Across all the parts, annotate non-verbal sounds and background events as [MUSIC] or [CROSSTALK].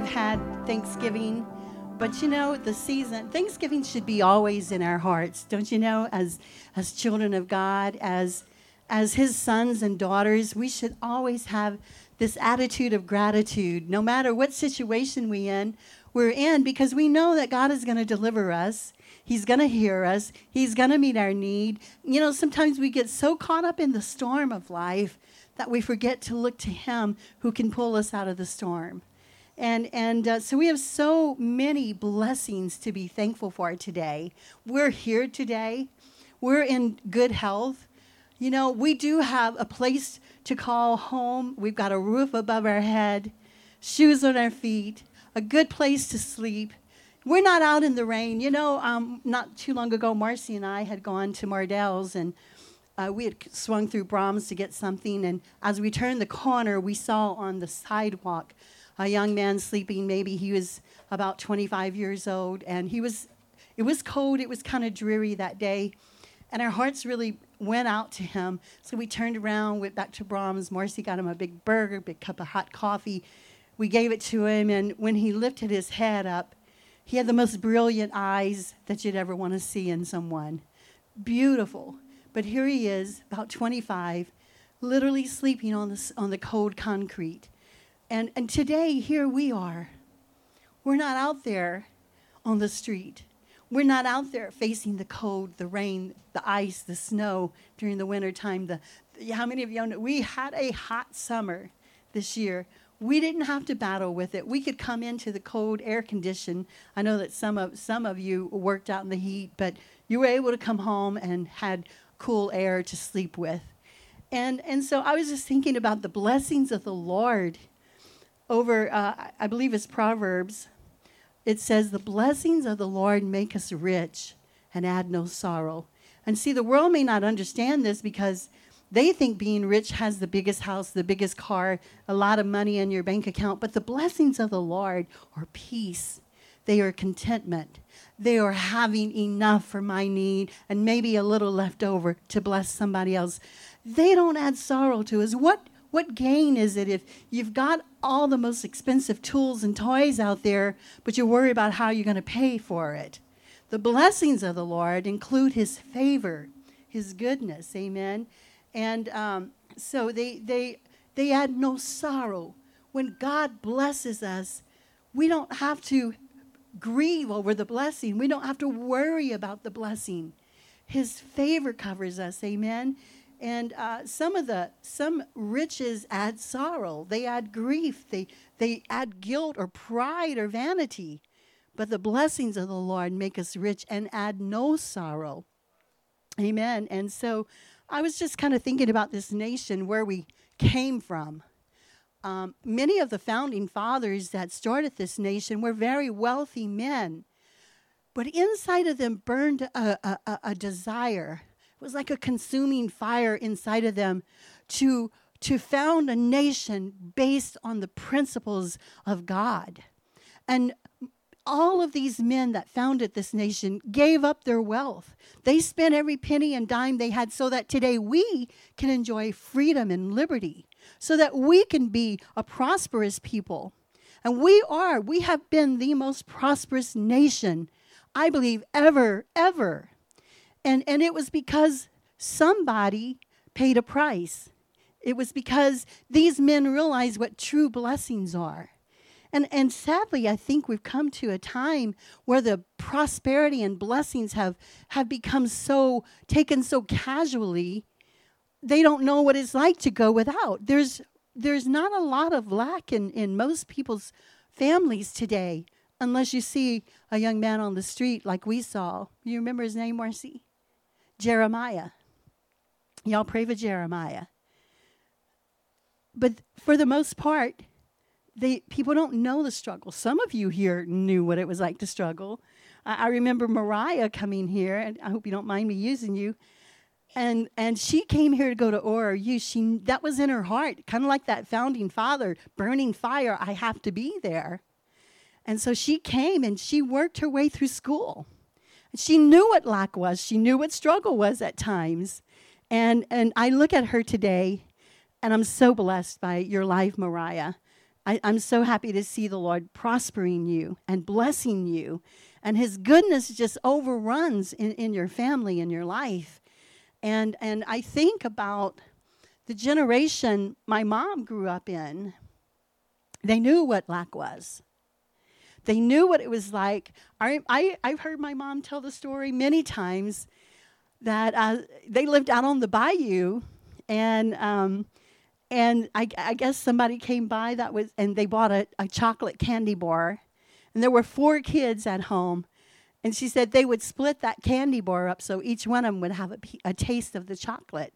we've had Thanksgiving, but you know the season. Thanksgiving should be always in our hearts, don't you know? As as children of God, as as His sons and daughters, we should always have this attitude of gratitude, no matter what situation we in we're in, because we know that God is going to deliver us. He's going to hear us. He's going to meet our need. You know, sometimes we get so caught up in the storm of life that we forget to look to Him who can pull us out of the storm. And, and uh, so we have so many blessings to be thankful for today. We're here today. We're in good health. You know, we do have a place to call home. We've got a roof above our head, shoes on our feet, a good place to sleep. We're not out in the rain. You know, um, not too long ago, Marcy and I had gone to Mardel's and uh, we had swung through Braum's to get something, and as we turned the corner, we saw on the sidewalk a young man sleeping. Maybe he was about 25 years old, and he was. It was cold. It was kind of dreary that day, and our hearts really went out to him. So we turned around, went back to Braum's. Marcy got him a big burger, big cup of hot coffee. We gave it to him, and when he lifted his head up, he had the most brilliant eyes that you'd ever want to see in someone. Beautiful. But here he is, about 25, literally sleeping on the, on the cold concrete. And, and today, here we are. We're not out there on the street. We're not out there facing the cold, the rain, the ice, the snow during the winter time. The, the, how many of you know we had a hot summer this year? We didn't have to battle with it. We could come into the cold air condition. I know that some of some of you worked out in the heat, but you were able to come home and had cool air to sleep with. And, and so I was just thinking about the blessings of the Lord over, uh, I believe it's Proverbs. It says, The blessings of the Lord make us rich and add no sorrow. And see, the world may not understand this because they think being rich has the biggest house, the biggest car, a lot of money in your bank account. But the blessings of the Lord are peace, they are contentment, they are having enough for my need and maybe a little left over to bless somebody else. They don't add sorrow to us. What what gain is it if you've got all the most expensive tools and toys out there, but you worry about how you're going to pay for it? The blessings of the Lord include His favor, His goodness, Amen. And um, so they they they add no sorrow. When God blesses us, we don't have to grieve over the blessing. We don't have to worry about the blessing. His favor covers us. Amen. And uh, some of the some riches add sorrow. They add grief. They they add guilt or pride or vanity. But the blessings of the Lord make us rich and add no sorrow. Amen. And so I was just kind of thinking about this nation where we came from um, many of the founding fathers that started this nation were very wealthy men, but inside of them burned a, a, a desire. Was like a consuming fire inside of them to, to found a nation based on the principles of God. And all of these men that founded this nation gave up their wealth. They spent every penny and dime they had so that today we can enjoy freedom and liberty so that we can be a prosperous people. And we are, we have been the most prosperous nation, I believe, ever, ever. And, and it was because somebody paid a price. It was because these men realized what true blessings are. And, and sadly, I think we've come to a time where the prosperity and blessings have, have become so taken so casually they don't know what it's like to go without. There's there's not a lot of lack in, in most people's families today, unless you see a young man on the street like we saw. You remember his name, Marcy? Jeremiah. Y'all pray for Jeremiah. But for the most part, they people don't know the struggle. Some of you here knew what it was like to struggle. I, I remember Mariah coming here, and I hope you don't mind me using you and and she came here to go to ORU. She that was in her heart, kind of like that founding father, burning fire. I have to be there, and so she came and she worked her way through school. She knew what lack was. She knew what struggle was at times, and and I look at her today, and I'm so blessed by your life, Mariah. I, I'm so happy to see the Lord prospering you and blessing you. And his goodness just overruns in, in your family, in your life. And, and I think about the generation my mom grew up in. They knew what lack was. They knew what it was like. I, I, I've heard my mom tell the story many times that uh, they lived out on the bayou, and um, and I, I, guess somebody came by that was, and they bought a, a chocolate candy bar, and there were four kids at home, and she said they would split that candy bar up so each one of them would have a, a taste of the chocolate.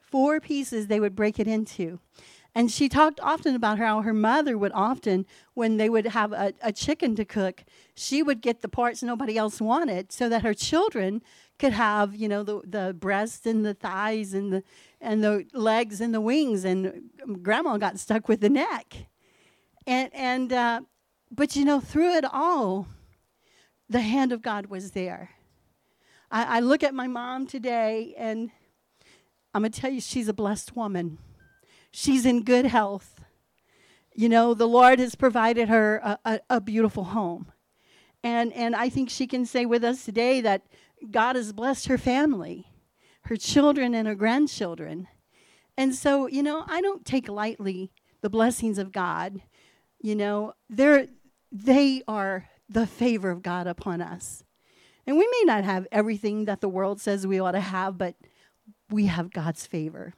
Four pieces they would break it into. And she talked often about how her mother would often, when they would have a, a chicken to cook, she would get the parts nobody else wanted so that her children could have, you know, the, the breast and the thighs and the, and the legs and the wings. And grandma got stuck with the neck. And, and uh, but, you know, through it all, the hand of God was there. I, I look at my mom today, and I'm going to tell you, she's a blessed woman. She's in good health. You know, the Lord has provided her a, a, a beautiful home. And, and I think she can say with us today that God has blessed her family, her children, and her grandchildren. And so, you know, I don't take lightly the blessings of God. You know, they're, they are the favor of God upon us. And we may not have everything that the world says we ought to have, but we have God's favor.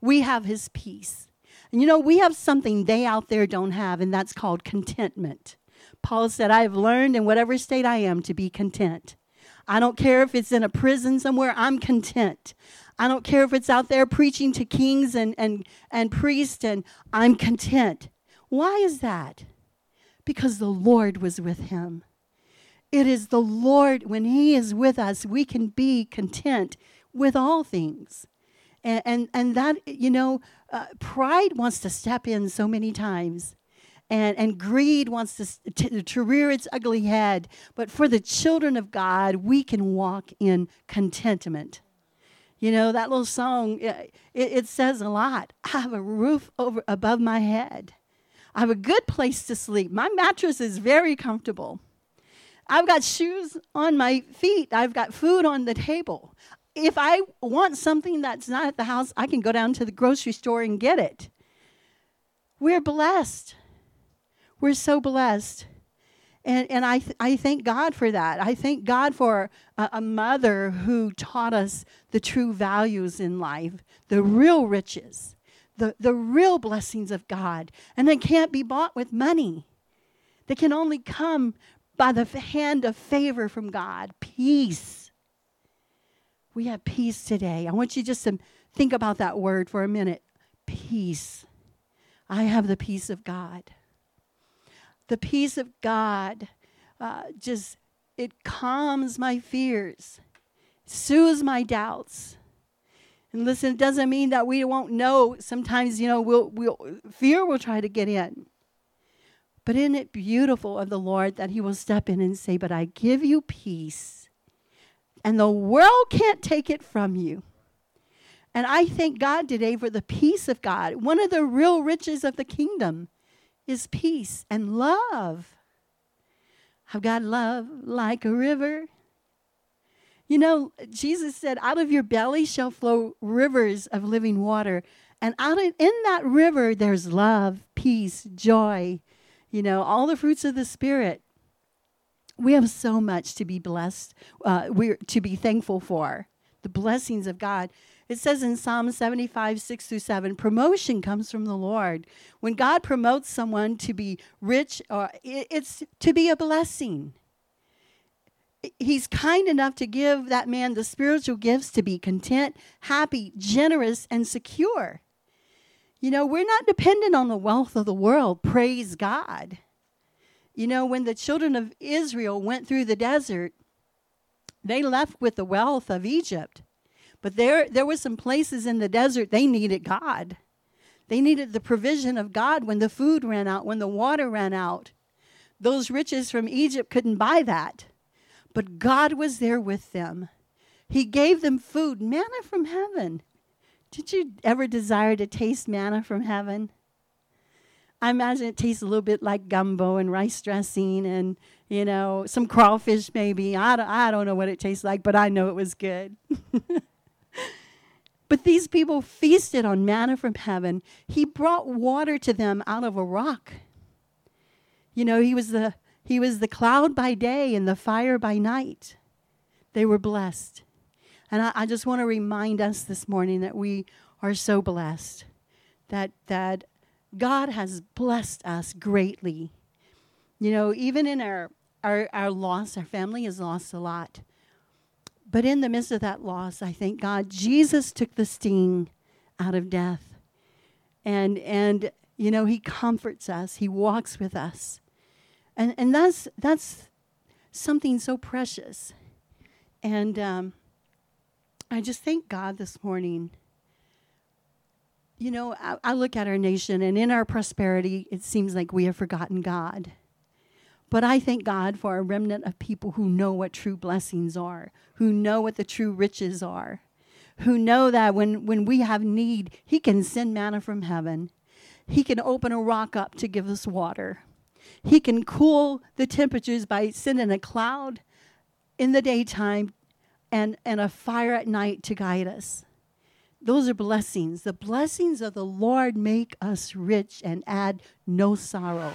We have His peace. And you know, we have something they out there don't have, and that's called contentment. Paul said, I have learned in whatever state I am to be content. I don't care if it's in a prison somewhere, I'm content. I don't care if it's out there preaching to kings and, and, and priests, and I'm content. Why is that? Because the Lord was with him. It is the Lord, when He is with us, we can be content with all things. And, and, and that, you know, uh, pride wants to step in so many times and, and greed wants to, to, to, rear its ugly head. But for the children of God, we can walk in contentment. You know, that little song, it, it says a lot. I have a roof over above my head. I have a good place to sleep. My mattress is very comfortable. I've got shoes on my feet. I've got food on the table. If I want something that's not at the house, I can go down to the grocery store and get it. We're blessed. We're so blessed. And, and I, th- I thank God for that. I thank God for a, a mother who taught us the true values in life, the real riches, the, the real blessings of God. And they can't be bought with money, they can only come by the hand of favor from God. Peace. We have peace today. I want you just to think about that word for a minute peace. I have the peace of God the peace of God uh, just it calms my fears, soothes my doubts. And listen, it doesn't mean that we won't know. Sometimes, you know, we'll, we'll fear will try to get in. But isn't it beautiful of the Lord that He will step in and say, But I give you peace, and the world can't take it from you. And I thank God today for the peace of God, one of the real riches of the kingdom is peace and love. I've got love like a river. You know, Jesus said, out of your belly shall flow rivers of living water. And out of, in that river, there's love, peace, joy, you know, all the fruits of the Spirit. We have so much to be blessed, uh, we're to be thankful for, the blessings of God. It says in Psalm 75, 6 through 7, promotion comes from the Lord. When God promotes someone to be rich, or it's to be a blessing. He's kind enough to give that man the spiritual gifts to be content, happy, generous, and secure. You know, we're not dependent on the wealth of the world. Praise God. You know, when the children of Israel went through the desert, they left with the wealth of Egypt. But there, there were some places in the desert they needed God. They needed the provision of God when the food ran out, when the water ran out. Those riches from Egypt couldn't buy that. But God was there with them. He gave them food, manna from heaven. Did you ever desire to taste manna from heaven? I imagine it tastes a little bit like gumbo and rice dressing and, you know, some crawfish maybe. I don't, I don't know what it tastes like, but I know it was good. [LAUGHS] but these people feasted on manna from heaven. He brought water to them out of a rock. You know, he was the he was the cloud by day and the fire by night. They were blessed. And I, I just want to remind us this morning that we are so blessed. That that God has blessed us greatly. You know, even in our, our, our loss, our family has lost a lot. But in the midst of that loss, I thank God Jesus took the sting out of death. And, and you know, He comforts us, He walks with us. And, and that's, that's something so precious. And um, I just thank God this morning you know, I, I, look at our nation, and in our prosperity, it seems like we have forgotten God. But I thank God for a remnant of people who know what true blessings are, who know what the true riches are, who know that when, when we have need, He can send manna from heaven. He can open a rock up to give us water. He can cool the temperatures by sending a cloud in the daytime and, and a fire at night to guide us. Those are blessings. The blessings of the Lord make us rich and add no sorrow.